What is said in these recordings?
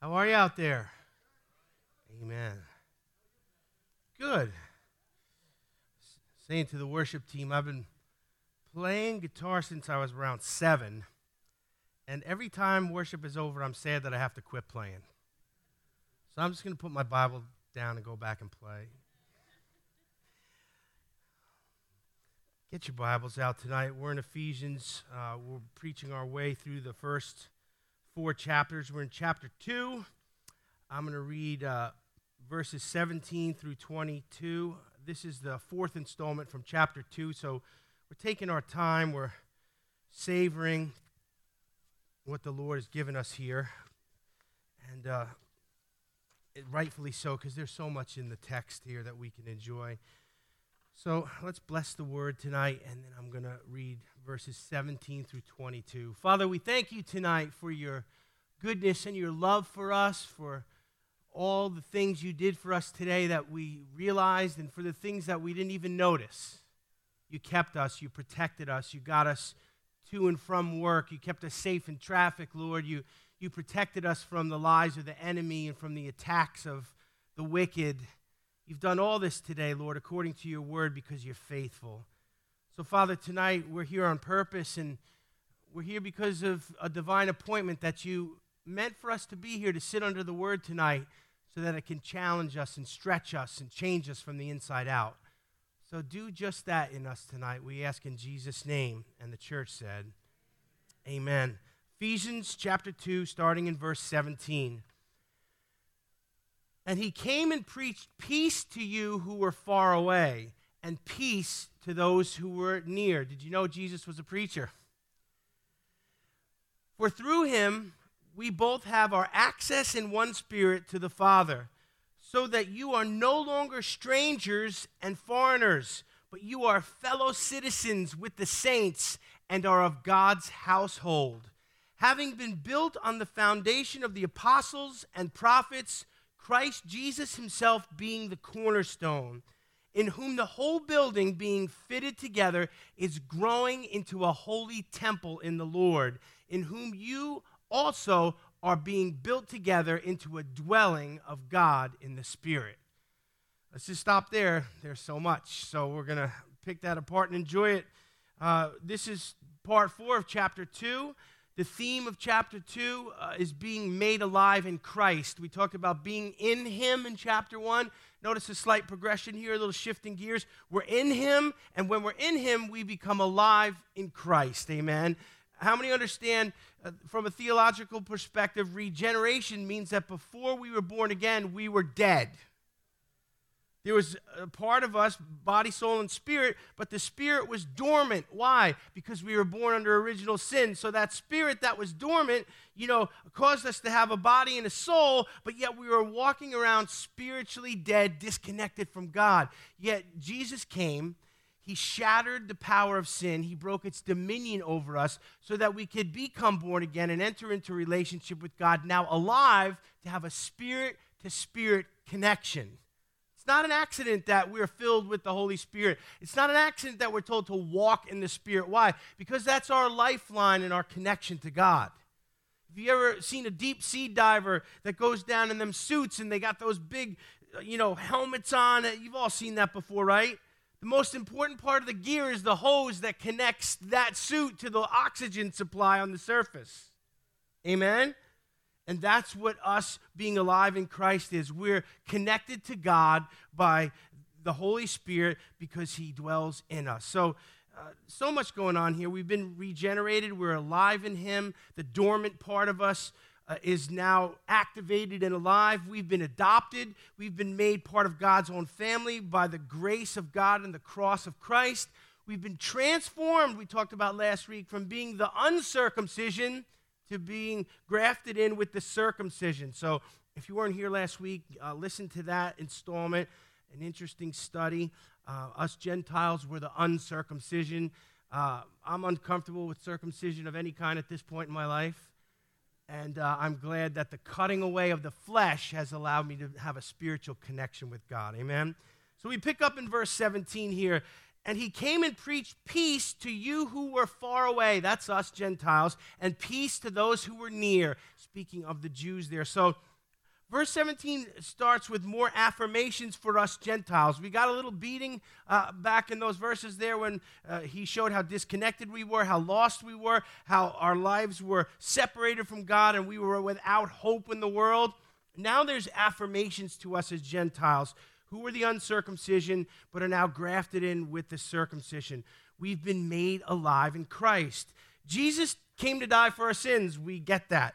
How are you out there? Amen. Good. Saying to the worship team, I've been playing guitar since I was around seven, and every time worship is over, I'm sad that I have to quit playing. So I'm just going to put my Bible down and go back and play. Get your Bibles out tonight. We're in Ephesians. Uh, we're preaching our way through the first four chapters. We're in chapter 2. I'm going to read uh, verses 17 through 22. This is the fourth installment from chapter 2. So we're taking our time, we're savoring what the Lord has given us here. And uh, it, rightfully so, because there's so much in the text here that we can enjoy. So let's bless the word tonight, and then I'm going to read verses 17 through 22. Father, we thank you tonight for your goodness and your love for us, for all the things you did for us today that we realized, and for the things that we didn't even notice. You kept us, you protected us, you got us to and from work, you kept us safe in traffic, Lord. You, you protected us from the lies of the enemy and from the attacks of the wicked. You've done all this today, Lord, according to your word because you're faithful. So, Father, tonight we're here on purpose and we're here because of a divine appointment that you meant for us to be here to sit under the word tonight so that it can challenge us and stretch us and change us from the inside out. So, do just that in us tonight. We ask in Jesus' name. And the church said, Amen. Ephesians chapter 2, starting in verse 17. And he came and preached peace to you who were far away, and peace to those who were near. Did you know Jesus was a preacher? For through him we both have our access in one spirit to the Father, so that you are no longer strangers and foreigners, but you are fellow citizens with the saints and are of God's household, having been built on the foundation of the apostles and prophets Christ Jesus himself being the cornerstone, in whom the whole building being fitted together is growing into a holy temple in the Lord, in whom you also are being built together into a dwelling of God in the Spirit. Let's just stop there. There's so much. So we're going to pick that apart and enjoy it. Uh, this is part four of chapter two. The theme of chapter 2 uh, is being made alive in Christ. We talked about being in Him in chapter 1. Notice a slight progression here, a little shifting gears. We're in Him, and when we're in Him, we become alive in Christ. Amen. How many understand uh, from a theological perspective, regeneration means that before we were born again, we were dead? There was a part of us, body, soul, and spirit, but the spirit was dormant. Why? Because we were born under original sin. So that spirit that was dormant, you know, caused us to have a body and a soul, but yet we were walking around spiritually dead, disconnected from God. Yet Jesus came. He shattered the power of sin. He broke its dominion over us so that we could become born again and enter into relationship with God, now alive to have a spirit to spirit connection It's not an accident that we're filled with the Holy Spirit. It's not an accident that we're told to walk in the Spirit. Why? Because that's our lifeline and our connection to God. Have you ever seen a deep sea diver that goes down in them suits and they got those big, you know, helmets on? You've all seen that before, right? The most important part of the gear is the hose that connects that suit to the oxygen supply on the surface. Amen? And that's what us being alive in Christ is. We're connected to God by the Holy Spirit because He dwells in us. So, uh, so much going on here. We've been regenerated, we're alive in Him. The dormant part of us uh, is now activated and alive. We've been adopted, we've been made part of God's own family by the grace of God and the cross of Christ. We've been transformed, we talked about last week, from being the uncircumcision to being grafted in with the circumcision. So if you weren't here last week, uh, listen to that installment, an interesting study. Uh, us Gentiles were the uncircumcision. Uh, I'm uncomfortable with circumcision of any kind at this point in my life. And uh, I'm glad that the cutting away of the flesh has allowed me to have a spiritual connection with God. Amen? So we pick up in verse 17 here And he came and preached peace to you who were far away. That's us, Gentiles, and peace to those who were near. Speaking of the Jews there. So, verse 17 starts with more affirmations for us Gentiles. We got a little beating uh, back in those verses there when uh, he showed how disconnected we were, how lost we were, how our lives were separated from God, and we were without hope in the world. Now there's affirmations to us as Gentiles who were the uncircumcision, but are now grafted in with the circumcision. We've been made alive in Christ. Jesus came to die for our sins. We get that.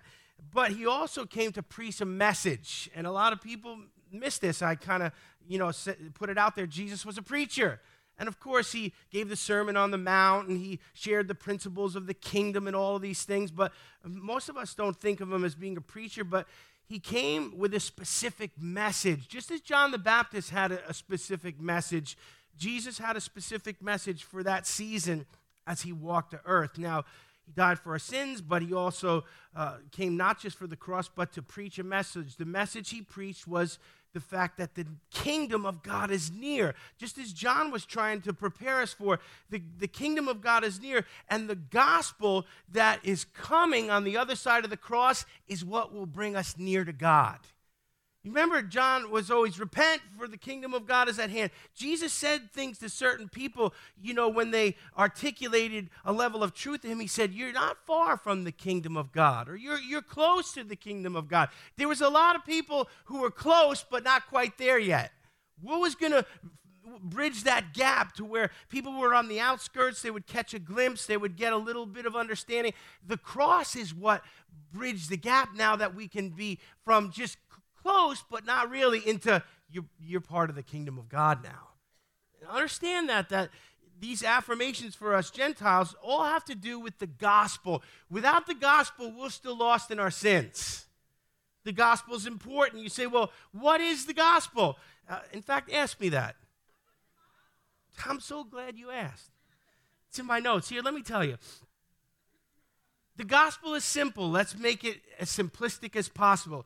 But he also came to preach a message. And a lot of people miss this. I kind of, you know, put it out there. Jesus was a preacher. And of course, he gave the Sermon on the Mount and he shared the principles of the kingdom and all of these things. But most of us don't think of him as being a preacher. But he came with a specific message. Just as John the Baptist had a, specific message, Jesus had a specific message for that season as he walked the earth. Now, he died for our sins, but he also uh, came not just for the cross, but to preach a message. The message he preached was the fact that the kingdom of God is near. Just as John was trying to prepare us for, the, the kingdom of God is near, and the gospel that is coming on the other side of the cross is what will bring us near to God. Remember, John was always, repent, for the kingdom of God is at hand. Jesus said things to certain people, you know, when they articulated a level of truth to him. He said, You're not far from the kingdom of God, or you're, you're close to the kingdom of God. There was a lot of people who were close, but not quite there yet. What was going to bridge that gap to where people were on the outskirts, they would catch a glimpse, they would get a little bit of understanding. The cross is what bridged the gap now that we can be from just close, but not really into you're, you're part of the kingdom of God now. And understand that, that these affirmations for us Gentiles all have to do with the gospel. Without the gospel, we're still lost in our sins. The gospel is important. You say, well, what is the gospel? Uh, in fact, ask me that. I'm so glad you asked. It's in my notes. Here, let me tell you. The gospel is simple. Let's make it as simplistic as possible.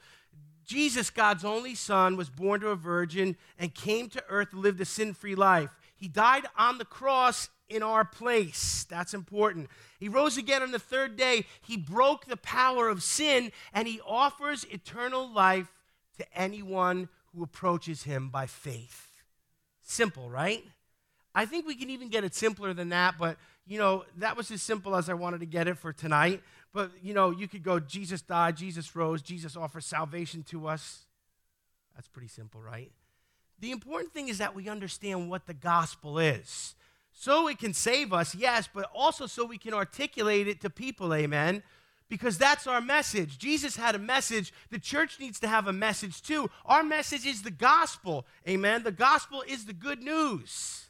Jesus, God's only Son, was born to a virgin and came to earth to live the sin free life. He died on the cross in our place. That's important. He rose again on the third day. He broke the power of sin and he offers eternal life to anyone who approaches him by faith. Simple, right? I think we can even get it simpler than that, but you know, that was as simple as I wanted to get it for tonight. But, you know, you could go, Jesus died, Jesus rose, Jesus offers salvation to us. That's pretty simple, right? The important thing is that we understand what the gospel is. So it can save us, yes, but also so we can articulate it to people, amen? Because that's our message. Jesus had a message. The church needs to have a message too. Our message is the gospel, amen? The gospel is the good news.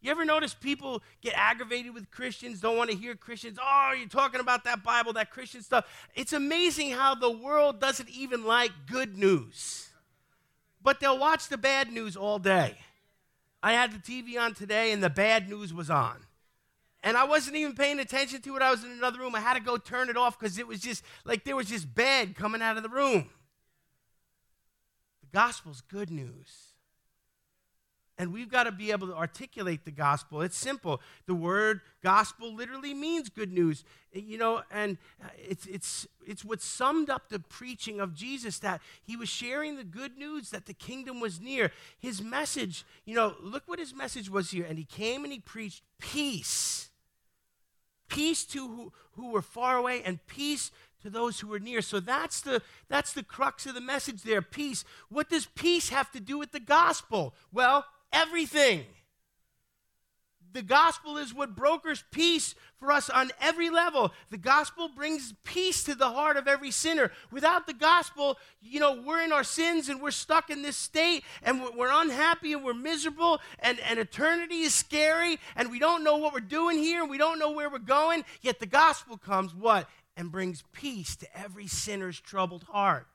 You ever notice people get aggravated with Christians, don't want to hear Christians? Oh, you're talking about that Bible, that Christian stuff. It's amazing how the world doesn't even like good news, but they'll watch the bad news all day. I had the TV on today, and the bad news was on. And I wasn't even paying attention to it. I was in another room. I had to go turn it off because it was just like there was just bad coming out of the room. The gospel's good news. And we've got to be able to articulate the gospel. It's simple. The word gospel literally means good news. Eh, you know, and eh, it's, it's, it's what summed up the preaching of Jesus that he was sharing the good news that the kingdom was near. His message, you know, look what his message was here. And he came and he preached peace. Peace to who, who were far away and peace to those who were near. So that's the that's the crux of the message there, peace. What does peace have to do with the gospel? Well, everything. The gospel is what brokers peace for us on every level. The gospel brings peace to the heart of every sinner. Without the gospel, you know, we're in our sins and we're stuck in this state and we're unhappy and we're miserable and, and eternity is scary and we don't know what we're doing here and we don't know where we're going. Yet the gospel comes, what? And brings peace to every sinner's troubled heart.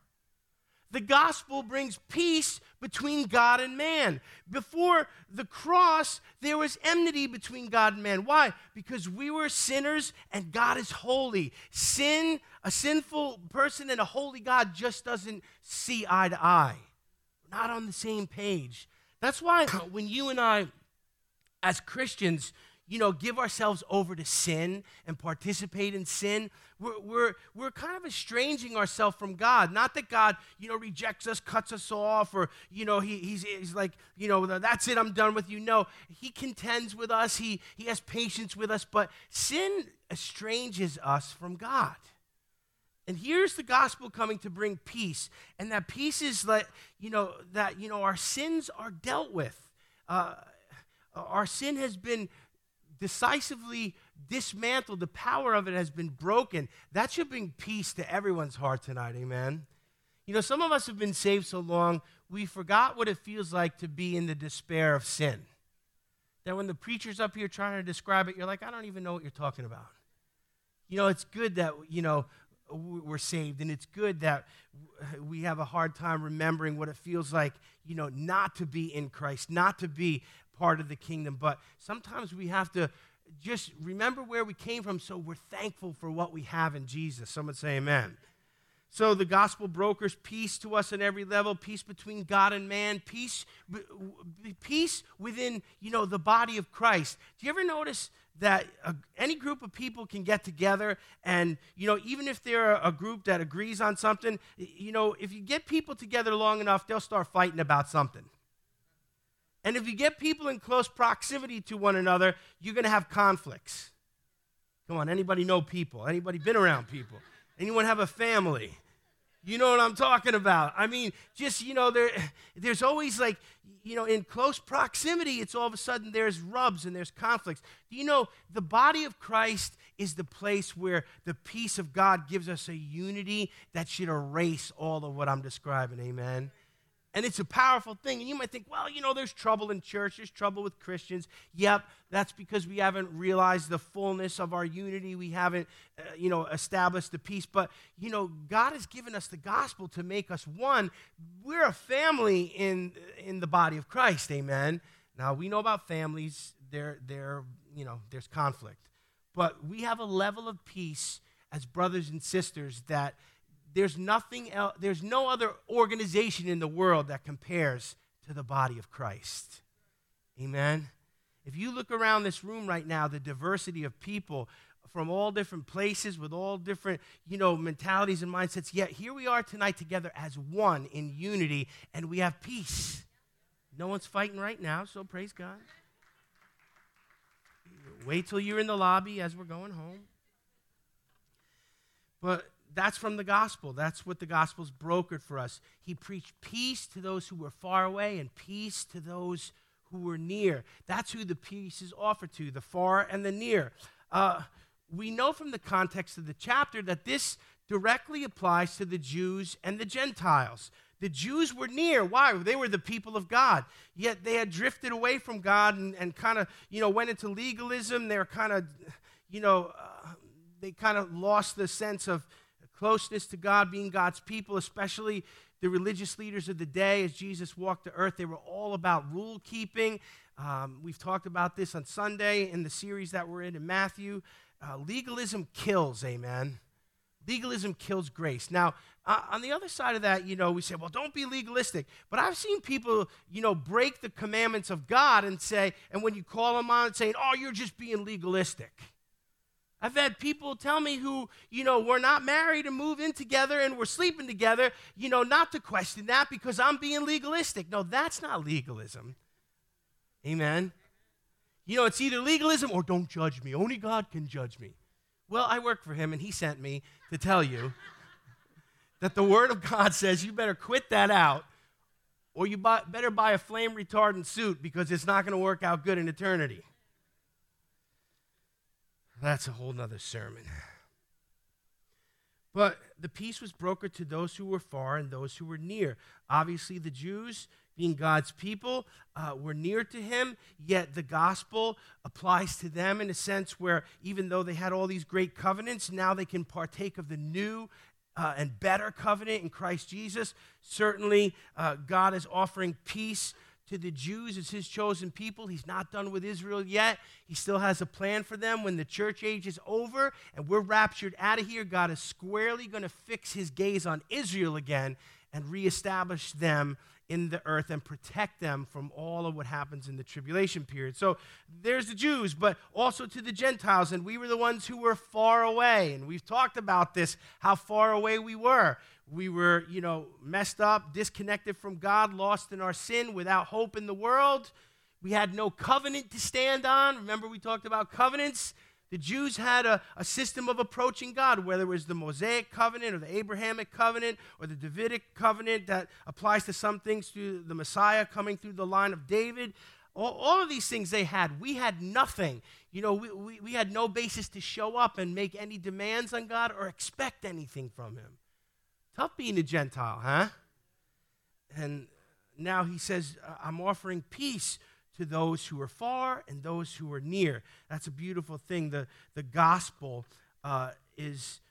The gospel brings peace between God and man. Before the cross, there was enmity between God and man. Why? Because we were sinners and God is holy. Sin, a sinful person and a holy God just doesn't see eye to eye. We're not on the same page. That's why when you and I as Christians, you know, give ourselves over to sin and participate in sin, we're, we're, we're kind of estranging ourselves from God. Not that God, you know, rejects us, cuts us off, or, you know, he, he's, he's like, you know, that's it, I'm done with you. No, He contends with us, He, he has patience with us, but sin estranges us from God. And here's the gospel coming to bring peace. And that peace is that, you know, that, you know, our sins are dealt with. Uh, our sin has been decisively dismantled. The power of it has been broken. That should bring peace to everyone's heart tonight. Amen. You know, some of us have been saved so long, we forgot what it feels like to be in the despair of sin. That when the preacher's up here trying to describe it, you're like, I don't even know what you're talking about. You know, it's good that, you know, we're saved, and it's good that we have a hard time remembering what it feels like, you know, not to be in Christ, not to be part of the kingdom. But sometimes we have to just remember where we came from so we're thankful for what we have in Jesus. Someone say amen. So the gospel brokers peace to us at every level, peace between God and man, peace, peace within you know the body of Christ. Do you ever notice that any group of people can get together and you know even if they're a group that agrees on something, you know if you get people together long enough, they'll start fighting about something. And if you get people in close proximity to one another, you're going to have conflicts. Come on, anybody know people? Anybody been around people? Anyone have a family? You know what I'm talking about. I mean, just, you know, there, there's always like, you know, in close proximity, it's all of a sudden there's rubs and there's conflicts. Do you know the body of Christ is the place where the peace of God gives us a unity that should erase all of what I'm describing? Amen. And it's a powerful thing. And you might think, well, you know, there's trouble in church, there's trouble with Christians. Yep, that's because we haven't realized the fullness of our unity. We haven't, uh, you know, established the peace. But, you know, God has given us the gospel to make us one. We're a family in, in the body of Christ, amen. Now, we know about families, there, there, you know, there's conflict. But we have a level of peace as brothers and sisters that there's nothing else, there's no other organization in the world that compares to the body of Christ. Amen. If you look around this room right now, the diversity of people from all different places with all different, you know, mentalities and mindsets, yet here we are tonight together as one in unity and we have peace. No one's fighting right now, so praise God. Wait till you're in the lobby as we're going home. But that's from the gospel. That's what the gospel's brokered for us. He preached peace to those who were far away and peace to those who were near. That's who the peace is offered to, the far and the near. Uh, we know from the context of the chapter that this directly applies to the Jews and the Gentiles. The Jews were near. Why? They were the people of God. Yet they had drifted away from God and, and kind of, you know, went into legalism. They were kind of, you know, uh, they kind of lost the sense of closeness to God, being God's people, especially the religious leaders of the day as Jesus walked the earth. They were all about rule keeping. Um, we've talked about this on Sunday in the series that we're in in Matthew. Uh, legalism kills, amen. Legalism kills grace. Now, uh, on the other side of that, you know, we say, well, don't be legalistic. But I've seen people, you know, break the commandments of God and say, and when you call them on, it, saying, oh, you're just being legalistic. I've had people tell me who, you know, we're not married and move in together and we're sleeping together, you know, not to question that because I'm being legalistic. No, that's not legalism. Amen. You know, it's either legalism or don't judge me. Only God can judge me. Well, I work for him and he sent me to tell you that the Word of God says you better quit that out or you buy, better buy a flame retardant suit because it's not going to work out good in eternity. That's a whole nother sermon. But the peace was brokered to those who were far and those who were near. Obviously, the Jews, being God's people, uh, were near to him, yet the gospel applies to them in a sense where even though they had all these great covenants, now they can partake of the new uh, and better covenant in Christ Jesus. Certainly, uh, God is offering peace to the Jews as his chosen people. He's not done with Israel yet. He still has a plan for them when the church age is over and we're raptured out of here. God is squarely going to fix his gaze on Israel again and reestablish them in the earth and protect them from all of what happens in the tribulation period. So there's the Jews, but also to the Gentiles. And we were the ones who were far away. And we've talked about this, how far away we were. We were, you know, messed up, disconnected from God, lost in our sin, without hope in the world. We had no covenant to stand on. Remember, we talked about covenants? The Jews had a, a system of approaching God, whether it was the Mosaic covenant or the Abrahamic covenant or the Davidic covenant that applies to some things through the Messiah coming through the line of David. All, all of these things they had. We had nothing. You know, we, we, we had no basis to show up and make any demands on God or expect anything from Him. Tough being a Gentile, huh? And now he says, I'm offering peace to those who are far and those who are near. That's a beautiful thing. The, the gospel uh, is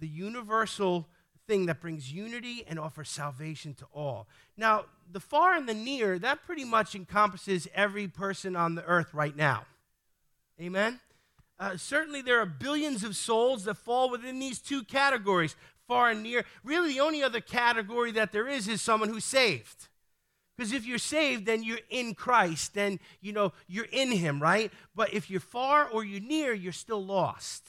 the universal thing that brings unity and offers salvation to all. Now, the far and the near, that pretty much encompasses every person on the earth right now. Amen? Uh, certainly, there are billions of souls that fall within these two categories far and near. Really, the only other category that there is is someone who's saved. Because if you're saved, then you're in Christ, then you know you're in Him, right? But if you're far or you're near, you're still lost.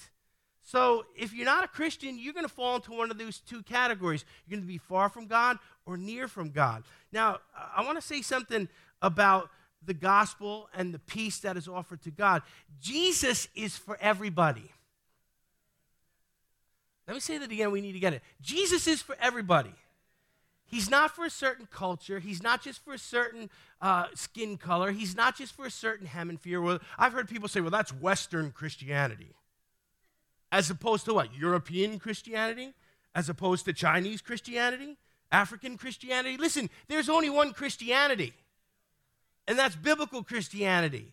So if you're not a Christian, you're going to fall into one of those two categories. You're going to be far from God or near from God. Now, I want to say something about the gospel and the peace that is offered to God. Jesus is for everybody. Let me say that again. We need to get it. Jesus is for everybody. He's not for a certain culture. He's not just for a certain uh, skin color. He's not just for a certain hemisphere. Well, I've heard people say, well, that's Western Christianity. As opposed to what? European Christianity? As opposed to Chinese Christianity? African Christianity? Listen, there's only one Christianity, and that's biblical Christianity.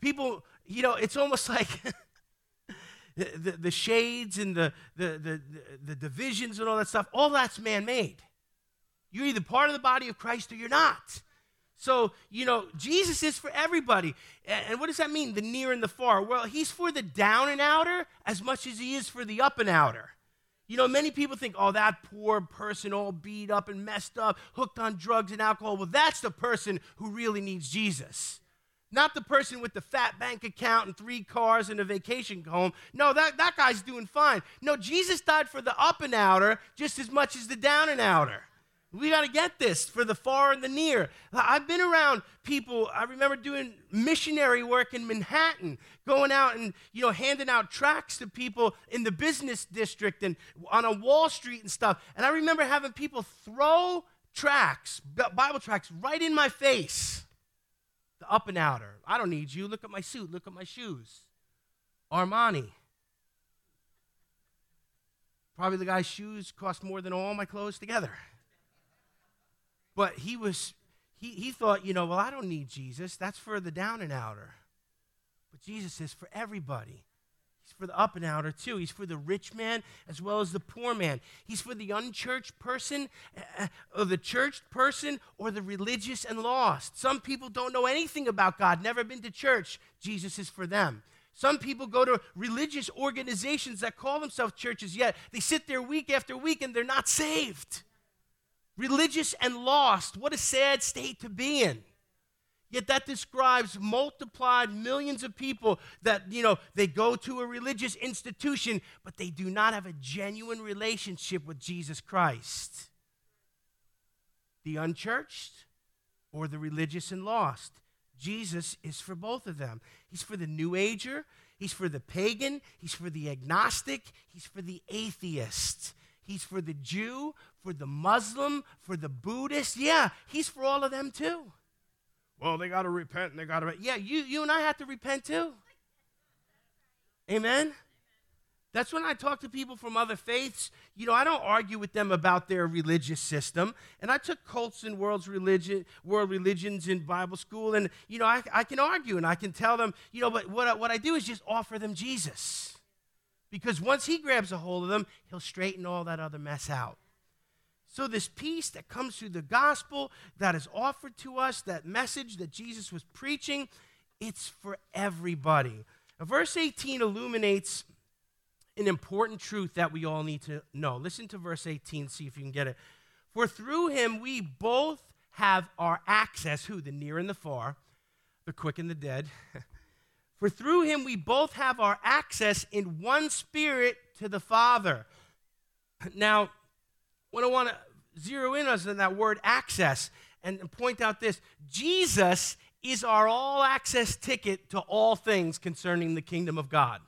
People, you know, it's almost like. The, the, shades and the, the, the, the divisions and all that stuff, all that's man made. You're either part of the body of Christ or you're not. So, you know, Jesus is for everybody. And what does that mean, the near and the far? Well, he's for the down and outer as much as he is for the up and outer. You know, many people think, oh, that poor person all beat up and messed up, hooked on drugs and alcohol. Well, that's the person who really needs Jesus. Not the person with the fat bank account and three cars and a vacation home. No, that, that guy's doing fine. No, Jesus died for the up and outer just as much as the down and outer. We got to get this for the far and the near. I've been around people. I remember doing missionary work in Manhattan, going out and you know handing out tracts to people in the business district and on a Wall Street and stuff. And I remember having people throw tracts, Bible tracts, right in my face. The up and outer. I don't need you. Look at my suit. Look at my shoes. Armani. Probably the guy's shoes cost more than all my clothes together. But he was, he, he thought, you know, well, I don't need Jesus. That's for the down and outer. But Jesus is for everybody. For the up and outer too. He's for the rich man as well as the poor man. He's for the unchurched person, uh, or the churched person, or the religious and lost. Some people don't know anything about God, never been to church. Jesus is for them. Some people go to religious organizations that call themselves churches, yet they sit there week after week and they're not saved religious and lost. What a sad state to be in. Yet that describes multiplied millions of people that, you know, they go to a religious institution, but they do not have a genuine relationship with Jesus Christ. The unchurched or the religious and lost. Jesus is for both of them. He's for the New Ager, he's for the pagan, he's for the agnostic, he's for the atheist. He's for the Jew, for the Muslim, for the Buddhist. Yeah, he's for all of them too. Well, they got to repent and they got to. Yeah, you, you and I have to repent too. Amen? That's when I talk to people from other faiths. You know, I don't argue with them about their religious system. And I took Colson World's religion, World Religions in Bible school, and, you know, I, I can argue and I can tell them, you know, but what, what I do is just offer them Jesus. Because once he grabs a hold of them, he'll straighten all that other mess out. So, this peace that comes through the gospel that is offered to us, that message that Jesus was preaching, it's for everybody. Now, verse 18 illuminates an important truth that we all need to know. Listen to verse 18, see if you can get it. For through him we both have our access, who? The near and the far, the quick and the dead. For through him we both have our access in one spirit to the Father. Now, what I want to zero in us on that word access and point out this Jesus is our all access ticket to all things concerning the kingdom of God.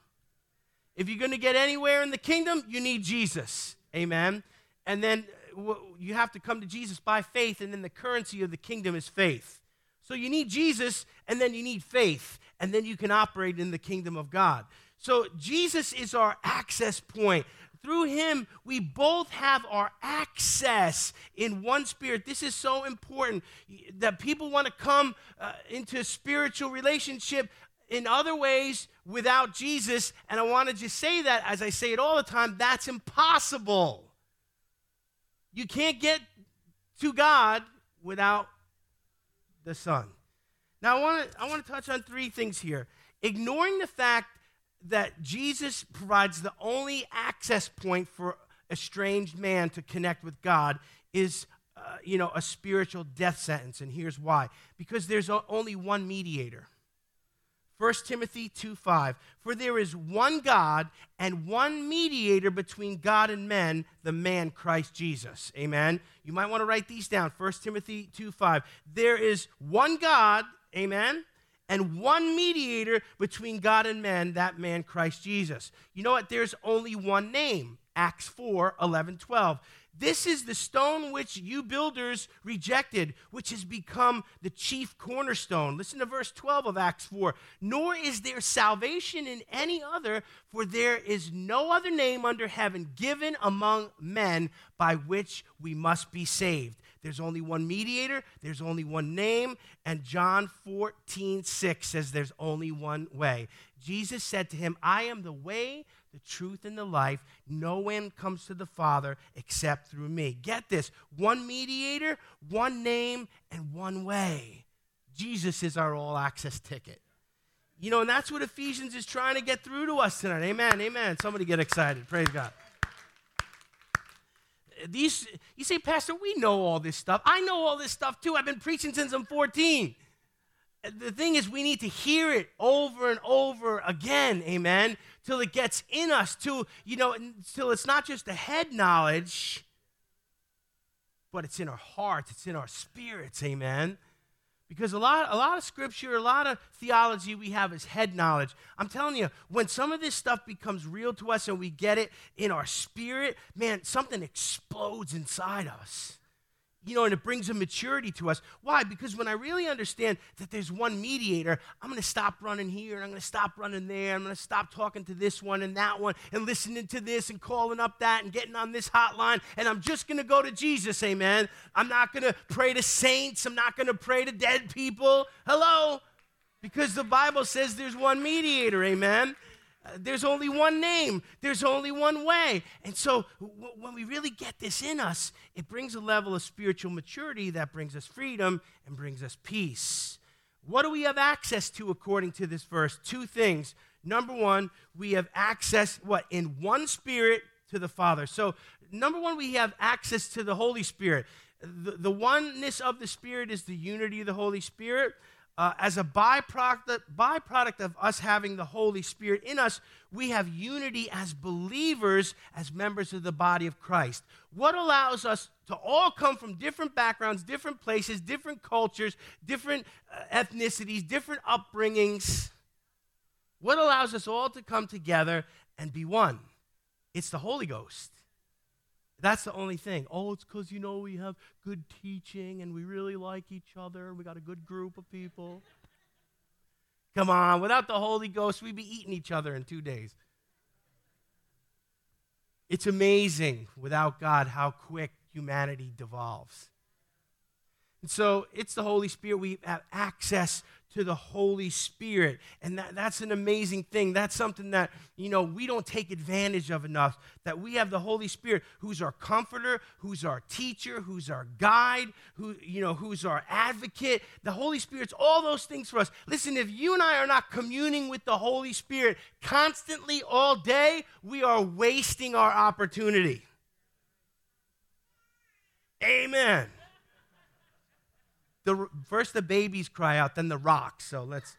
If you're going to get anywhere in the kingdom, you need Jesus. Amen. And then uh, you have to come to Jesus by faith, and then the currency of the kingdom is faith. So you need Jesus, and then you need faith, and then you can operate in the kingdom of God. So Jesus is our access point. Through him, we both have our access in one spirit. This is so important that people want to come uh, into spiritual relationship in other ways without Jesus. And I want to just say that, as I say it all the time, that's impossible. You can't get to God without the Son. Now, I want to I want to touch on three things here. Ignoring the fact that Jesus provides the only access point for estranged man to connect with God is, uh, you know, a spiritual death sentence. And here's why because there's only one mediator. 1 Timothy 2 5. For there is one God and one mediator between God and men, the man Christ Jesus. Amen. You might want to write these down. 1 Timothy 2 5. There is one God, amen, and one mediator between God and men, that man Christ Jesus. You know what? There's only one name. Acts 4 11 12. This is the stone which you builders rejected, which has become the chief cornerstone. Listen to verse 12 of Acts 4. Nor is there salvation in any other, for there is no other name under heaven given among men by which we must be saved. There's only one mediator, there's only one name, and John 14, 6 says there's only one way. Jesus said to him, I am the way, the truth, and the life. No one comes to the Father except through me. Get this one mediator, one name, and one way. Jesus is our all access ticket. You know, and that's what Ephesians is trying to get through to us tonight. Amen. Amen. Somebody get excited. Praise God these you say pastor we know all this stuff i know all this stuff too i've been preaching since i'm 14 the thing is we need to hear it over and over again amen till it gets in us till you know till it's not just a head knowledge but it's in our hearts it's in our spirits amen because a lot, a lot of scripture, a lot of theology we have is head knowledge. I'm telling you, when some of this stuff becomes real to us and we get it in our spirit, man, something explodes inside us you know, and it brings a maturity to us. Why? Because when I really understand that there's one mediator, I'm going to stop running here and I'm going to stop running there. I'm going to stop talking to this one and that one and listening to this and calling up that and getting on this hotline. And I'm just going to go to Jesus, amen. I'm not going to pray to saints. I'm not going to pray to dead people. Hello? Because the Bible says there's one mediator, amen there's only one name, there's only one way. And so w- when we really get this in us, it brings a level of spiritual maturity that brings us freedom and brings us peace. What do we have access to according to this verse? Two things. Number one, we have access, what? In one spirit to the Father. So, number one, we have access to the Holy Spirit. The, the oneness of the Spirit is the unity of the Holy Spirit uh, as a byproduct, byproduct of us having the Holy Spirit in us, we have unity as believers, as members of the body of Christ. What allows us to all come from different backgrounds, different places, different cultures, different uh, ethnicities, different upbringings? What allows us all to come together and be one? It's the Holy Ghost. That's the only thing. Oh, it's because, you know, we have good teaching and we really like each other. We got a good group of people. Come on, without the Holy Ghost, we'd be eating each other in two days. It's amazing without God how quick humanity devolves. And so it's the Holy Spirit. We have access to the Holy Spirit. And that, that's an amazing thing. That's something that, you know, we don't take advantage of enough. That we have the Holy Spirit who's our comforter, who's our teacher, who's our guide, who, you know, who's our advocate. The Holy Spirit's all those things for us. Listen, if you and I are not communing with the Holy Spirit constantly all day, we are wasting our opportunity. Amen. The, first the babies cry out, then the rocks. So let's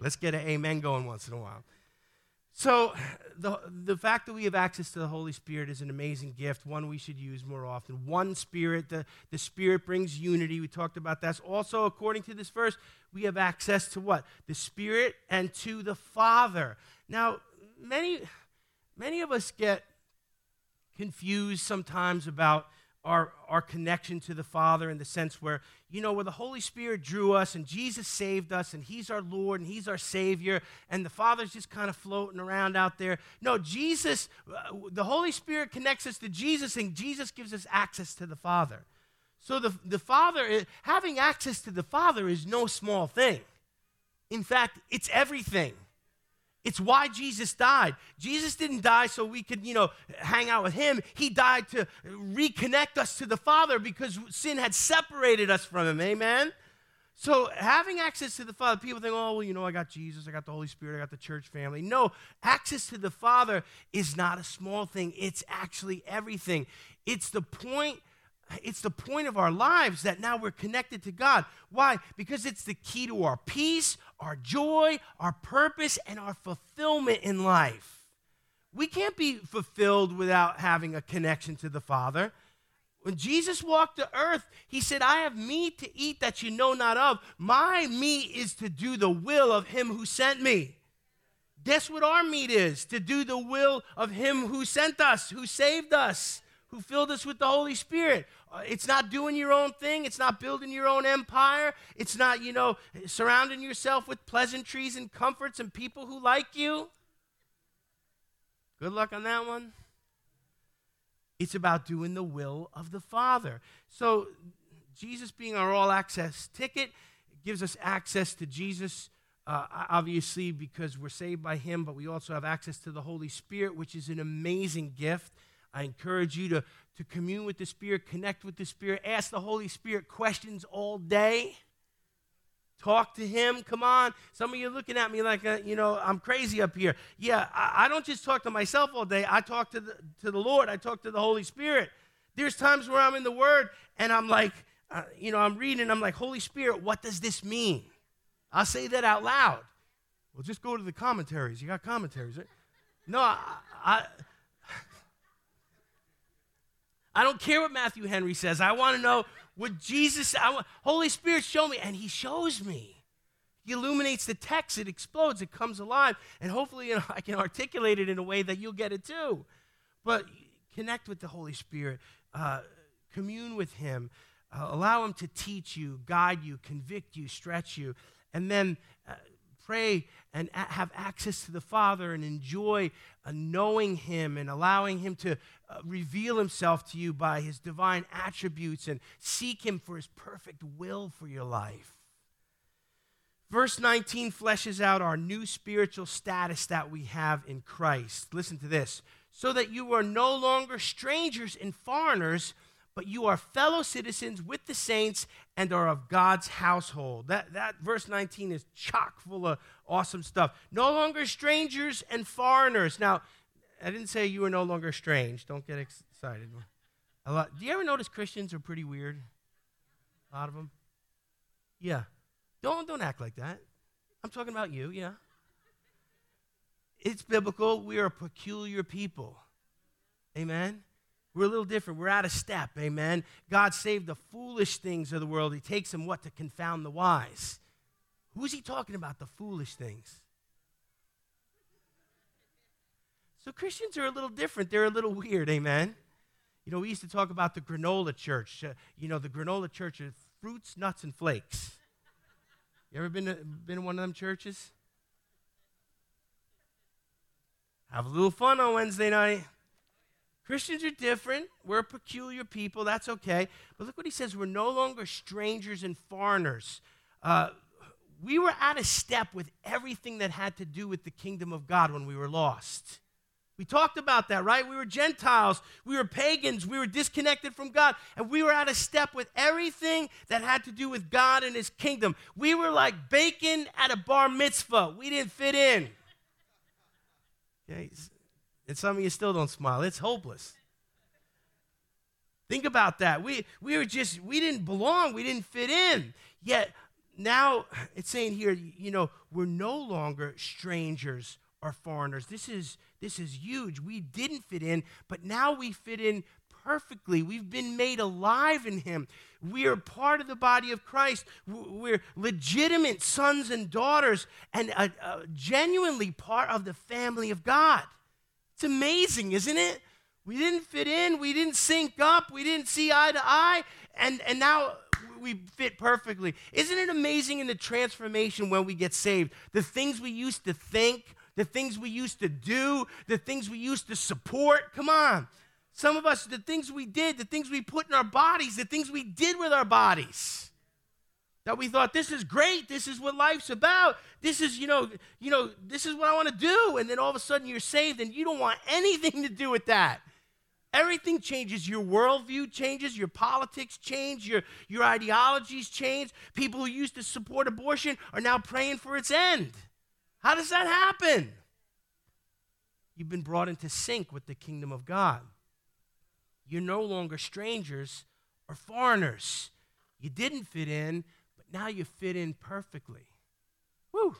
let's get an amen going once in a while. So, the, the fact that we have access to the Holy Spirit is an amazing gift, one we should use more often. One Spirit, the, the Spirit brings unity. We talked about that. Also, according to this verse, we have access to what? The Spirit and to the Father. Now, many, many of us get confused sometimes about our, our connection to the Father in the sense where, you know, where the Holy Spirit drew us and Jesus saved us and He's our Lord and He's our Savior and the Father's just kind of floating around out there. No, Jesus, uh, the Holy Spirit connects us to Jesus and Jesus gives us access to the Father. So the, the Father, uh, having access to the Father is no small thing. In fact, it's everything. It's why Jesus died. Jesus didn't die so we could, you know, hang out with him. He died to reconnect us to the Father because sin had separated us from him. Amen? So having access to the Father, people think, oh, well, you know, I got Jesus, I got the Holy Spirit, I got the church family. No, access to the Father is not a small thing. It's actually everything. It's the point it's the point of our lives that now we're connected to God. Why? Because it's the key to our peace, our joy, our purpose, and our fulfillment in life. We can't be fulfilled without having a connection to the Father. When Jesus walked the earth, he said, I have meat to eat that you know not of. My meat is to do the will of him who sent me. Guess what our meat is? To do the will of him who sent us, who saved us who filled us with the Holy Spirit. Uh, it's not doing your own thing. It's not building your own empire. It's not, you know, surrounding yourself with pleasantries and comforts and people who like you. Good luck on that one. It's about doing the will of the Father. So, Jesus being our all access ticket gives us access to Jesus, uh, obviously, because we're saved by Him, but we also have access to the Holy Spirit, which is an amazing gift. I encourage you to, to commune with the Spirit, connect with the Spirit, ask the Holy Spirit questions all day. Talk to him. Come on. Some of you looking at me like, uh, you know, I'm crazy up here. Yeah, I, I, don't just talk to myself all day. I talk to the, to the Lord. I talk to the Holy Spirit. There's times where I'm in the Word and I'm like, uh, you know, I'm reading. I'm like, Holy Spirit, what does this mean? I'll say that out loud. Well, just go to the commentaries. You got commentaries, right? No, I, I I don't care what Matthew Henry says. I want to know what Jesus, I, Holy Spirit, show me. And He shows me. He illuminates the text, it explodes, it comes alive. And hopefully, you know, I can articulate it in a way that you'll get it too. But connect with the Holy Spirit, uh, commune with Him, uh, allow Him to teach you, guide you, convict you, stretch you. And then uh, pray and have access to the Father and enjoy uh, knowing Him and allowing Him to uh, reveal Himself to you by His divine attributes and seek Him for His perfect will for your life. Verse 19 fleshes out our new spiritual status that we have in Christ. Listen to this. So that you are no longer strangers and foreigners but you are fellow citizens with the saints and are of God's household. That, that verse 19 is chock full of awesome stuff. No longer strangers and foreigners. Now, I didn't say you are no longer strange. Don't get excited. A lot, do you ever notice Christians are pretty weird? A lot of them? Yeah. Don't, don't act like that. I'm talking about you, yeah. It's biblical. We are a peculiar people. Amen? We're a little different. We're out of step. Amen. God saved the foolish things of the world. He takes them what to confound the wise. Who's he talking about? The foolish things. So Christians are a little different. They're a little weird. Amen. You know, we used to talk about the granola church. Uh, you know, the granola church is fruits, nuts, and flakes. You ever been to, been one of them churches? Have a little fun on Wednesday night. Christians are different. We're a peculiar people. That's okay. But look what he says we're no longer strangers and foreigners. Uh, we were out of step with everything that had to do with the kingdom of God when we were lost. We talked about that, right? We were Gentiles, we were pagans, we were disconnected from God, and we were out of step with everything that had to do with God and His kingdom. We were like bacon at a bar mitzvah, we didn't fit in. Okay, and some of you still don't smile. It's hopeless. Think about that. We, we were just, we didn't belong, we didn't fit in. Yet now it's saying here, you know, we're no longer strangers or foreigners. This is, this is huge. We didn't fit in, but now we fit in perfectly. We've been made alive in Him. We are part of the body of Christ. We're legitimate sons and daughters and a, a genuinely part of the family of God. It's amazing, isn't it? We didn't fit in, we didn't sync up, we didn't see eye to eye, and, and now we fit perfectly. Isn't it amazing in the transformation when we get saved? The things we used to think, the things we used to do, the things we used to support. Come on. Some of us, the things we did, the things we put in our bodies, the things we did with our bodies. That we thought this is great, this is what life's about. This is, you know, you know, this is what I want to do. And then all of a sudden you're saved and you don't want anything to do with that. Everything changes. Your worldview changes. Your politics change. Your, your ideologies change. People who used to support abortion are now praying for its end. How does that happen? You've been brought into sync with the kingdom of God. You're no longer strangers or foreigners. You didn't fit in, now you fit in perfectly. Woo!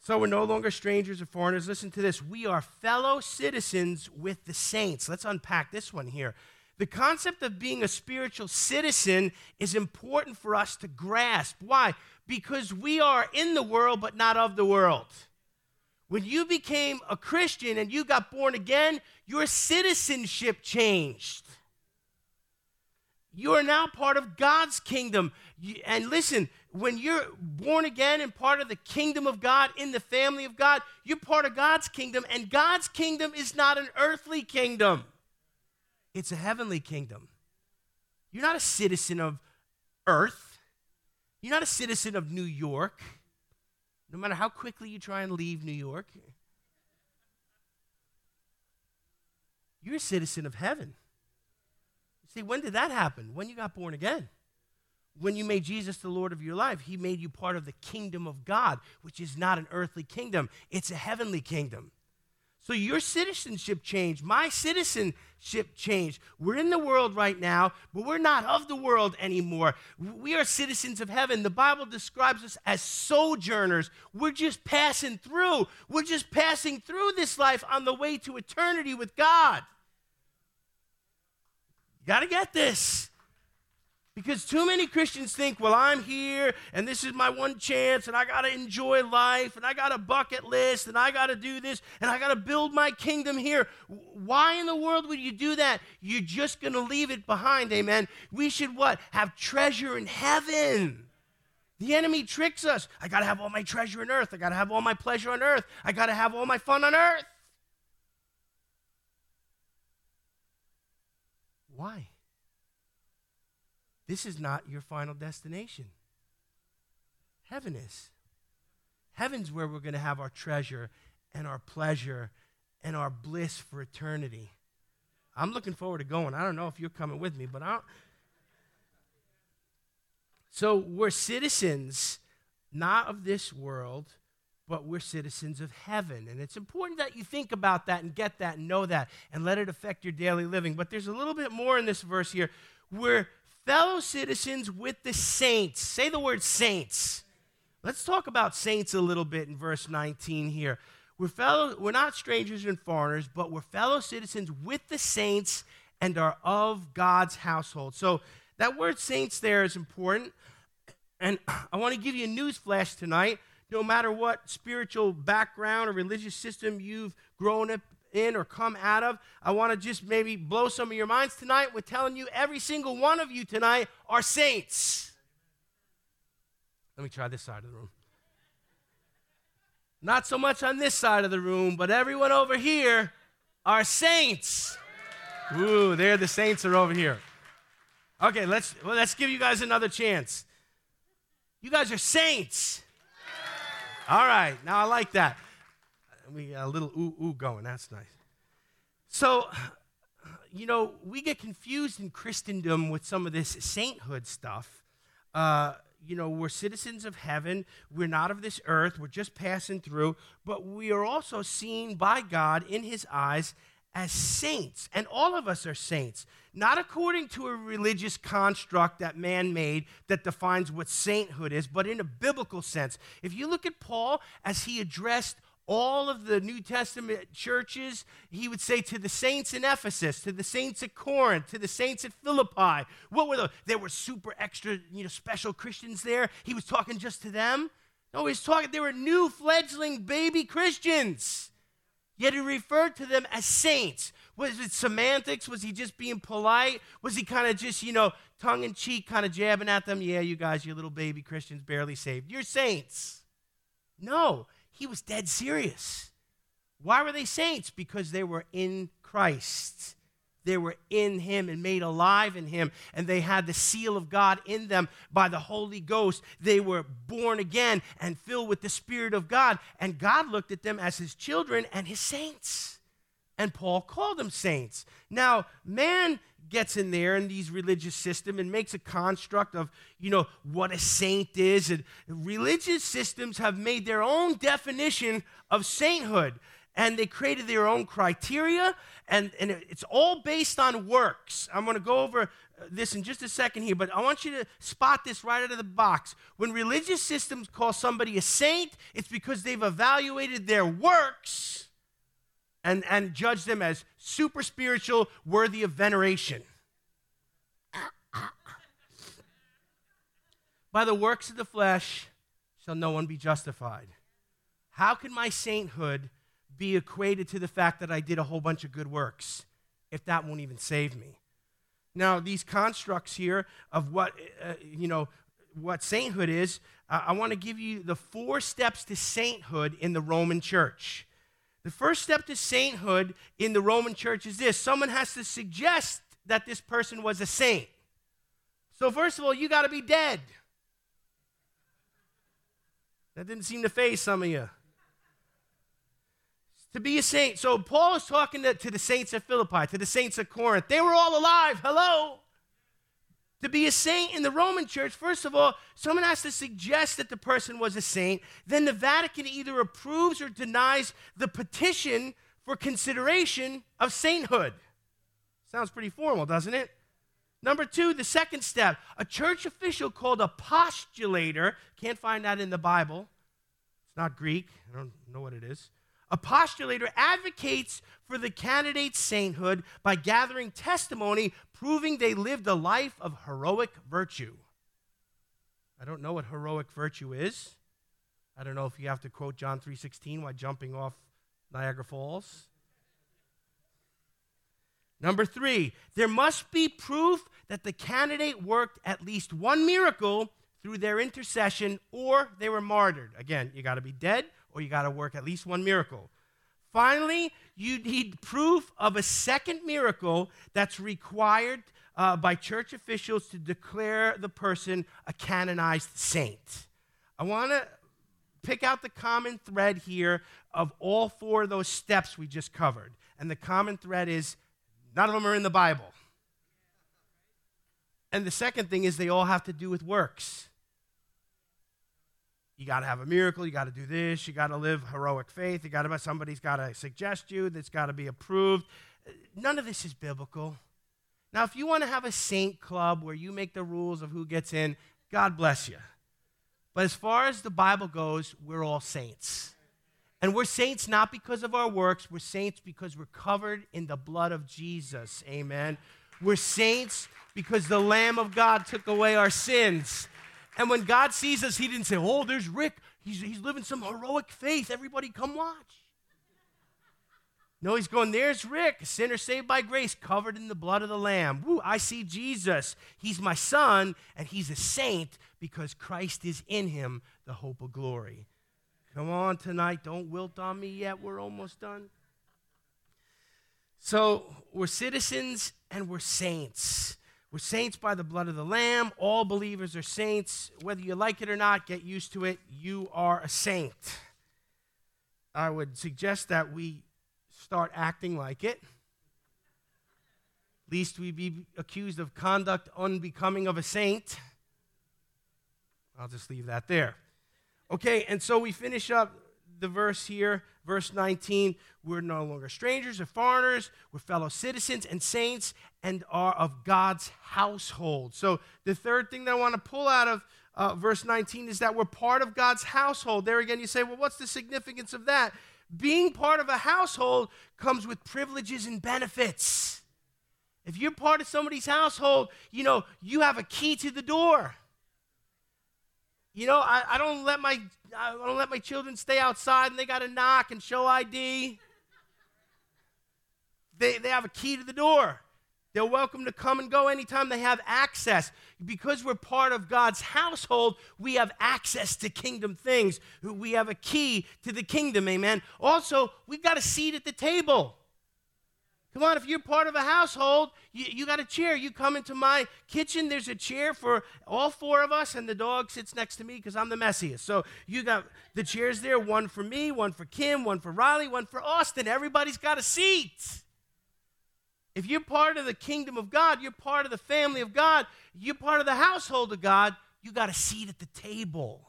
So we're no longer strangers or foreigners. Listen to this. We are fellow citizens with the saints. Let's unpack this one here. The concept of being a spiritual citizen is important for us to grasp. Why? Because we are in the world, but not of the world. When you became a Christian and you got born again, your citizenship changed. You are now part of God's kingdom. And listen, when you're born again and part of the kingdom of God, in the family of God, you're part of God's kingdom, and God's kingdom is not an earthly kingdom, it's a heavenly kingdom. You're not a citizen of earth, you're not a citizen of New York, no matter how quickly you try and leave New York. You're a citizen of heaven. See, when did that happen? When you got born again when you made Jesus the Lord of your life, He made you part of the kingdom of God, which is not an earthly kingdom, it's a heavenly kingdom. So your citizenship changed. My citizenship changed. We're in the world right now, but we're not of the world anymore. We are citizens of heaven. The Bible describes us as sojourners. We're just passing through. We're just passing through this life on the way to eternity with God. You got to get this. Because too many Christians think, well, I'm here and this is my one chance and I got to enjoy life and I got a bucket list and I got to do this and I got to build my kingdom here. Why in the world would you do that? You're just going to leave it behind, amen. We should what? Have treasure in heaven. The enemy tricks us. I got to have all my treasure on earth. I got to have all my pleasure on earth. I got to have all my fun on earth. Why? This is not your final destination. Heaven is. Heaven's where we're going to have our treasure and our pleasure and our bliss for eternity. I'm looking forward to going. I don't know if you're coming with me, but I don't. So we're citizens not of this world, but we're citizens of heaven. And it's important that you think about that and get that and know that and let it affect your daily living. But there's a little bit more in this verse here. We're fellow citizens with the saints. Say the word saints. Let's talk about saints a little bit in verse 19 here. We're fellow we're not strangers and foreigners, but we're fellow citizens with the saints and are of God's household. So that word saints there is important. And I want to give you a news flash tonight. No matter what spiritual background or religious system you've grown up in or come out of. I want to just maybe blow some of your minds tonight with telling you every single one of you tonight are saints. Let me try this side of the room. Not so much on this side of the room, but everyone over here are saints. Ooh, there the saints are over here. Okay, let's well, let's give you guys another chance. You guys are saints. All right, now I like that we got a little ooh ooh going. That's nice. So, you know, we get confused in Christendom with some of this sainthood stuff. Uh, you know, we're citizens of heaven. We're not of this earth. We're just passing through. But we are also seen by God in His eyes as saints, and all of us are saints, not according to a religious construct that man made that defines what sainthood is, but in a biblical sense. If you look at Paul as he addressed all of the New Testament churches, he would say to the saints in Ephesus, to the saints at Corinth, to the saints at Philippi. What were those? There were super extra, you know, special Christians there. He was talking just to them. No, he's talking, they were new fledgling baby Christians. Yet he referred to them as saints. Was it semantics? Was he just being polite? Was he kind of just, you know, tongue in cheek, kind of jabbing at them? Yeah, you guys, you little baby Christians, barely saved. You're saints. No, he was dead serious. Why were they saints? Because they were in Christ. They were in him and made alive in him, and they had the seal of God in them by the Holy Ghost. They were born again and filled with the Spirit of God, and God looked at them as his children and his saints. And Paul called them saints. Now, man gets in there in these religious system and makes a construct of you know what a saint is and religious systems have made their own definition of sainthood and they created their own criteria, and, and it's all based on works. I'm going to go over uh, this in just a second here, but I want you to spot this right out of the box. When religious systems call somebody a saint, it's because they've evaluated their works and, and judged them as super spiritual, worthy of veneration. By the works of the flesh shall no one be justified. How can my sainthood be equated to the fact that I did a whole bunch of good works if that won't even save me. Now, these constructs here of what, uh, you know, what sainthood is, uh, I want to give you the four steps to sainthood in the Roman church. The first step to sainthood in the Roman church is this someone has to suggest that this person was a saint. So, first of all, you got to be dead. That didn't seem to faze some of you to be a saint. So Paul is talking to, to, the saints at Philippi, to the saints at Corinth. They were all alive. Hello. To be a saint in the Roman church, first of all, someone has to suggest that the person was a saint. Then the Vatican either approves or denies the petition for consideration of sainthood. Sounds pretty formal, doesn't it? Number two, the second step a church official called a postulator, can't find that in the Bible. It's not Greek, I don't know what it is. A postulator advocates for the candidate's sainthood by gathering testimony proving they lived a life of heroic virtue. I don't know what heroic virtue is. I don't know if you have to quote John 3:16 while jumping off Niagara Falls. Number 3, there must be proof that the candidate worked at least one miracle through their intercession or they were martyred. Again, you got to be dead or you got to work at least one miracle. Finally, you need proof of a second miracle that's required uh, by church officials to declare the person a canonized saint. I want to pick out the common thread here of all four of those steps we just covered. And the common thread is none of them are in the Bible. And the second thing is they all have to do with works you got to have a miracle, you got to do this, you got to live heroic faith, you got to somebody's got to suggest you, that's got to be approved. None of this is biblical. Now, if you want to have a saint club where you make the rules of who gets in, God bless you. But as far as the Bible goes, we're all saints. And we're saints not because of our works, we're saints because we're covered in the blood of Jesus. Amen. We're saints because the Lamb of God took away our sins. And when God sees us, He didn't say, Oh, there's Rick. He's, he's living some heroic faith. Everybody come watch. No, he's going, there's Rick, sinner saved by grace, covered in the blood of the Lamb. Woo, I see Jesus. He's my son, and he's a saint because Christ is in him, the hope of glory. Come on tonight. Don't wilt on me yet. We're almost done. So, we're citizens and we're saints. We're saints by the blood of the Lamb. All believers are saints. Whether you like it or not, get used to it. You are a saint. I would suggest that we start acting like it. lest we be accused of conduct unbecoming of a saint. I'll just leave that there. Okay, and so we finish up the verse here, verse 19, we're no longer strangers or foreigners, we're fellow citizens and saints and are of God's household. So the third thing that I want to pull out of uh, verse 19 is that we're part of God's household. There again, you say, well, what's the significance of that? Being part of a household comes with privileges and benefits. If you're part of somebody's household, you know, you have a key to the door. You know, I, I don't let my I don't let my children stay outside and they got to knock and show ID. They, they have a key to the door. They're welcome to come and go anytime they have access. Because we're part of God's household, we have access to kingdom things. We have a key to the kingdom, amen. Also, we've got a seat at the table. Come on, if you're part of a household, you, you got a chair. You come into my kitchen, there's a chair for all four of us, and the dog sits next to me because I'm the messiest. So you got the chairs there one for me, one for Kim, one for Riley, one for Austin. Everybody's got a seat. If you're part of the kingdom of God, you're part of the family of God, you're part of the household of God, you got a seat at the table.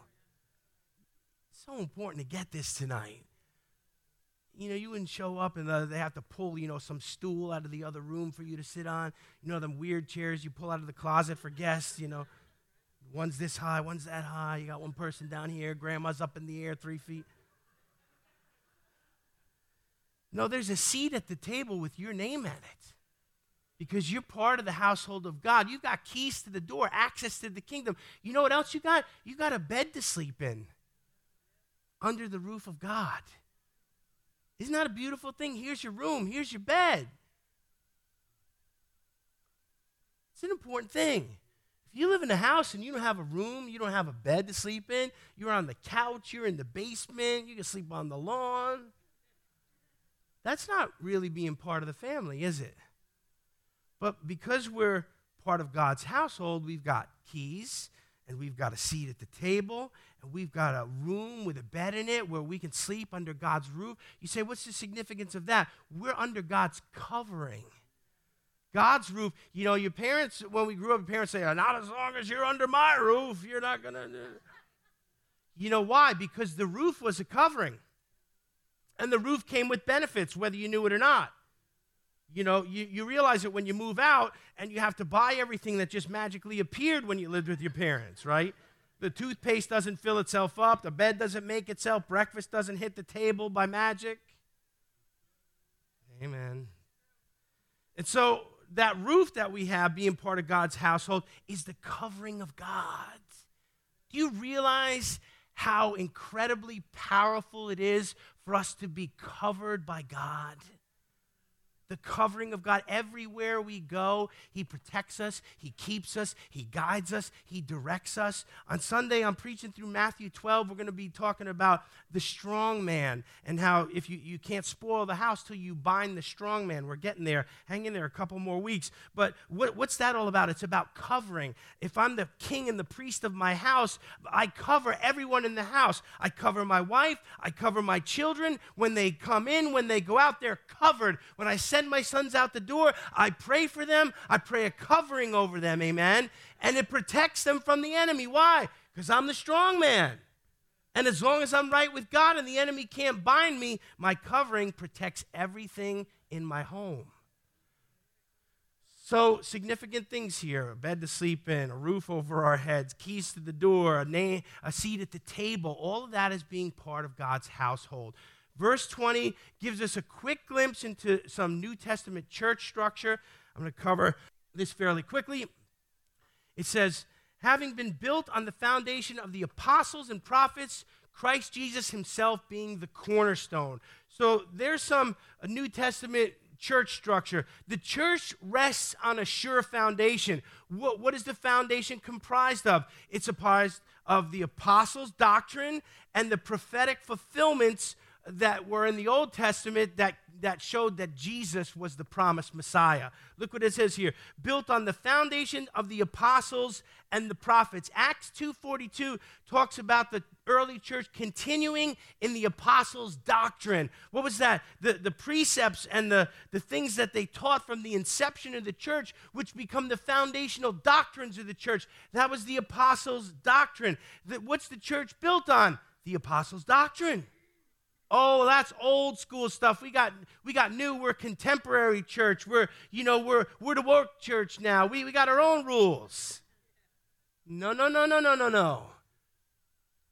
It's so important to get this tonight you know, you wouldn't show up and uh, they have to pull, you know, some stool out of the other room for you to sit on. You know, them weird chairs you pull out of the closet for guests, you know. One's this high, one's that high. You got one person down here, grandma's up in the air three feet. No, there's a seat at the table with your name at it because you're part of the household of God. You've got keys to the door, access to the kingdom. You know what else you got? You got a bed to sleep in under the roof of God. Isn't that a beautiful thing? Here's your room, here's your bed. It's an important thing. If you live in a house and you don't have a room, you don't have a bed to sleep in, you're on the couch, you're in the basement, you can sleep on the lawn. That's not really being part of the family, is it? But because we're part of God's household, we've got keys and we've got a seat at the table and we've got a room with a bed in it where we can sleep under God's roof. You say, what's the significance of that? We're under God's covering. God's roof. You know, your parents, when we grew up, parents say, not as long as you're under my roof, you're not going to. You know why? Because the roof was a covering. And the roof came with benefits, whether you knew it or not. You know, you, you realize it when you move out and you have to buy everything that just magically appeared when you lived with your parents, right? The toothpaste doesn't fill itself up, the bed doesn't make itself, breakfast doesn't hit the table by magic. Amen. And so that roof that we have being part of God's household is the covering of God. Do you realize how incredibly powerful it is for us to be covered by God? The covering of God everywhere we go. He protects us, He keeps us, He guides us, He directs us. On Sunday, I'm preaching through Matthew 12. We're going to be talking about the strong man and how if you, you can't spoil the house till you bind the strong man. We're getting there. Hang in there a couple more weeks. But what, what's that all about? It's about covering. If I'm the king and the priest of my house, I cover everyone in the house. I cover my wife, I cover my children. When they come in, when they go out, they're covered. When I say send my sons out the door, I pray for them. I pray a covering over them, amen. And it protects them from the enemy. Why? Because I'm the strong man. And as long as I'm right with God and the enemy can't bind me, my covering protects everything in my home. So, significant things here a bed to sleep in, a roof over our heads, keys to the door, a, a seat at the table. All of that is being part of God's household. Verse 20 gives us a quick glimpse into some New Testament church structure. I'm going to cover this fairly quickly. It says, having been built on the foundation of the apostles and prophets, Christ Jesus himself being the cornerstone. So there's some New Testament church structure. The church rests on a sure foundation. What, what is the foundation comprised of? It's comprised of the apostles' doctrine and the prophetic fulfillments that were in the Old Testament that, that showed that Jesus was the promised Messiah. Look what it says here. Built on the foundation of the apostles and the prophets. Acts 2.42 talks about the early church continuing in the apostles' doctrine. What was that? The, the precepts and the, the things that they taught from the inception of the church, which become the foundational doctrines of the church. That was the apostles' doctrine. The, what's the church built on? The apostles' doctrine. Oh, that's old school stuff. We got we got new. We're contemporary church. We're you know we're we're the work church now. We we got our own rules. No no no no no no no.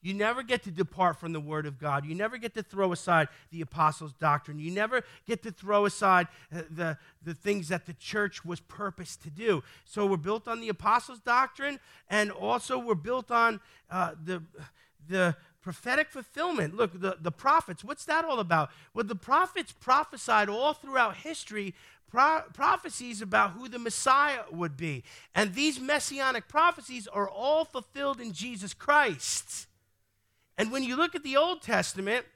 You never get to depart from the Word of God. You never get to throw aside the apostles' doctrine. You never get to throw aside uh, the, the things that the church was purposed to do. So we're built on the apostles' doctrine, and also we're built on uh, the, the prophetic fulfillment. Look, the, the prophets, what's that all about? Well, the prophets prophesied all throughout history pro- prophecies about who the Messiah would be. And these messianic prophecies are all fulfilled in Jesus Christ. And when you look at the Old Testament,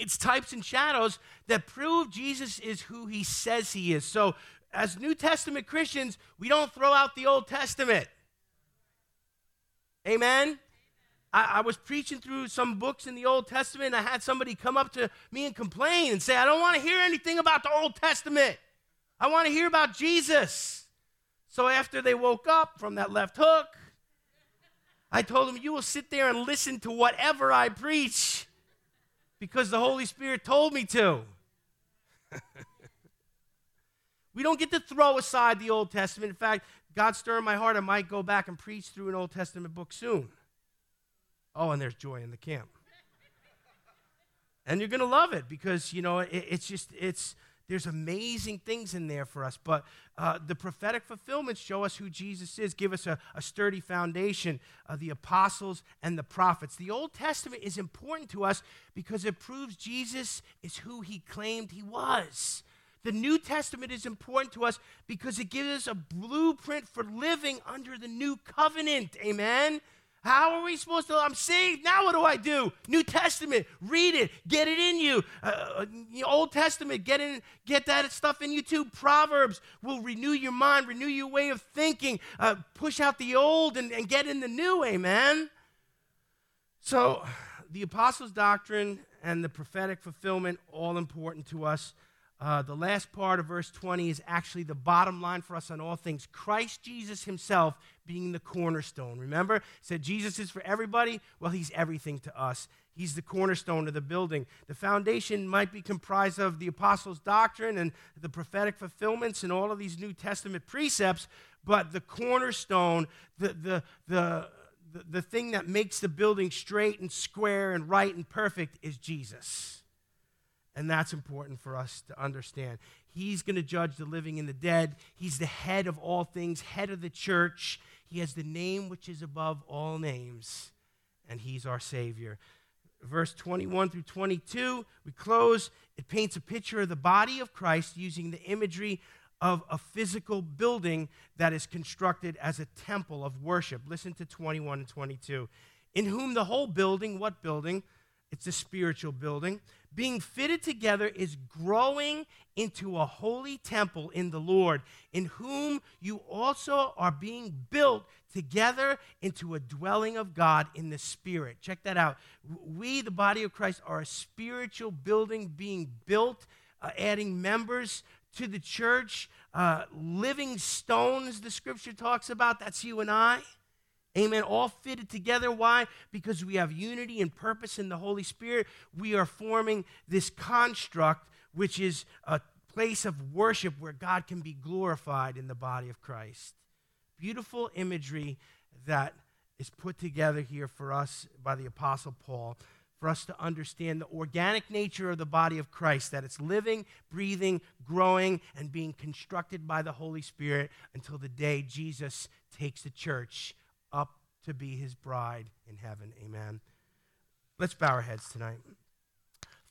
it's types and shadows that prove Jesus is who he says he is. So, as New Testament Christians, we don't throw out the Old Testament. Amen? I, I, was preaching through some books in the Old Testament, and I had somebody come up to me and complain and say, I don't want to hear anything about the Old Testament. I want to hear about Jesus. So, after they woke up from that left hook, I told them, You will sit there and listen to whatever I preach because the Holy Spirit told me to. we don't get to throw aside the Old Testament. In fact, God stirred my heart. I might go back and preach through an Old Testament book soon. Oh, and there's joy in the camp. and you're going to love it because, you know, it, it's just, it's there's amazing things in there for us. But uh, the prophetic fulfillments show us who Jesus is, give us a, a sturdy foundation, uh, the apostles and the prophets. The Old Testament is important to us because it proves Jesus is who he claimed he was. The New Testament is important to us because it gives us a blueprint for living under the new covenant. Amen. How are we supposed to? I'm saved. Now what do I do? New Testament, read it, get it in you. Uh, uh Old Testament, get in, get that stuff in you too. Proverbs will renew your mind, renew your way of thinking. Uh, push out the old and, and get in the new. Amen. So, the apostles' doctrine and the prophetic fulfillment all important to us. Uh, the last part of verse 20 is actually the bottom line for us on all things. Christ Jesus himself being the cornerstone. Remember? said Jesus is for everybody. Well, he's everything to us. He's the cornerstone of the building. The foundation might be comprised of the apostles' doctrine and the prophetic fulfillments and all of these New Testament precepts, but the cornerstone, the, the, the, the, the thing that makes the building straight and square and right and perfect is Jesus. And that's important for us to understand. He's going to judge the living and the dead. He's the head of all things, head of the church. He has the name which is above all names, and he's our Savior. Verse 21 through 22, we close. It paints a picture of the body of Christ using the imagery of a physical building that is constructed as a temple of worship. Listen to 21 and 22. In whom the whole building, what building? It's a spiritual building. Being fitted together is growing into a holy temple in the Lord, in whom you also are being built together into a dwelling of God in the Spirit. Check that out. We, the body of Christ, are a spiritual building being built, uh, adding members to the church, uh, living stones, the scripture talks about. That's you and I. Amen. All fitted together. Why? Because we have unity and purpose in the Holy Spirit. We are forming this construct, which is a place of worship where God can be glorified in the body of Christ. Beautiful imagery that is put together here for us by the Apostle Paul for us to understand the organic nature of the body of Christ, that it's living, breathing, growing, and being constructed by the Holy Spirit until the day Jesus takes the church up to be his bride in heaven. Amen. Let's bow our heads tonight.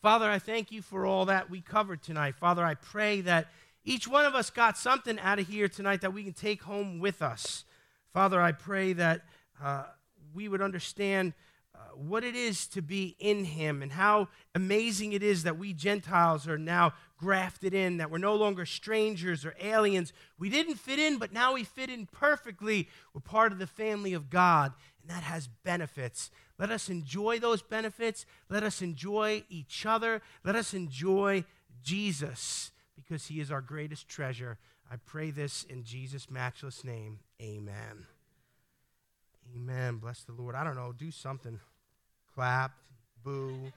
Father, I thank you for all that we covered tonight. Father, I pray that each one of us got something out of here tonight that we can take home with us. Father, I pray that uh, we would understand Uh, what it is to be in Him and how amazing it is that we Gentiles are now grafted in, that we're no longer strangers or aliens. We didn't fit in, but now we fit in perfectly. We're part of the family of God, and that has benefits. Let us enjoy those benefits. Let us enjoy each other. Let us enjoy Jesus because he is our greatest treasure. I pray this in Jesus' matchless name. Amen. Amen. Bless the Lord. I don't know, do something. Clap, boo.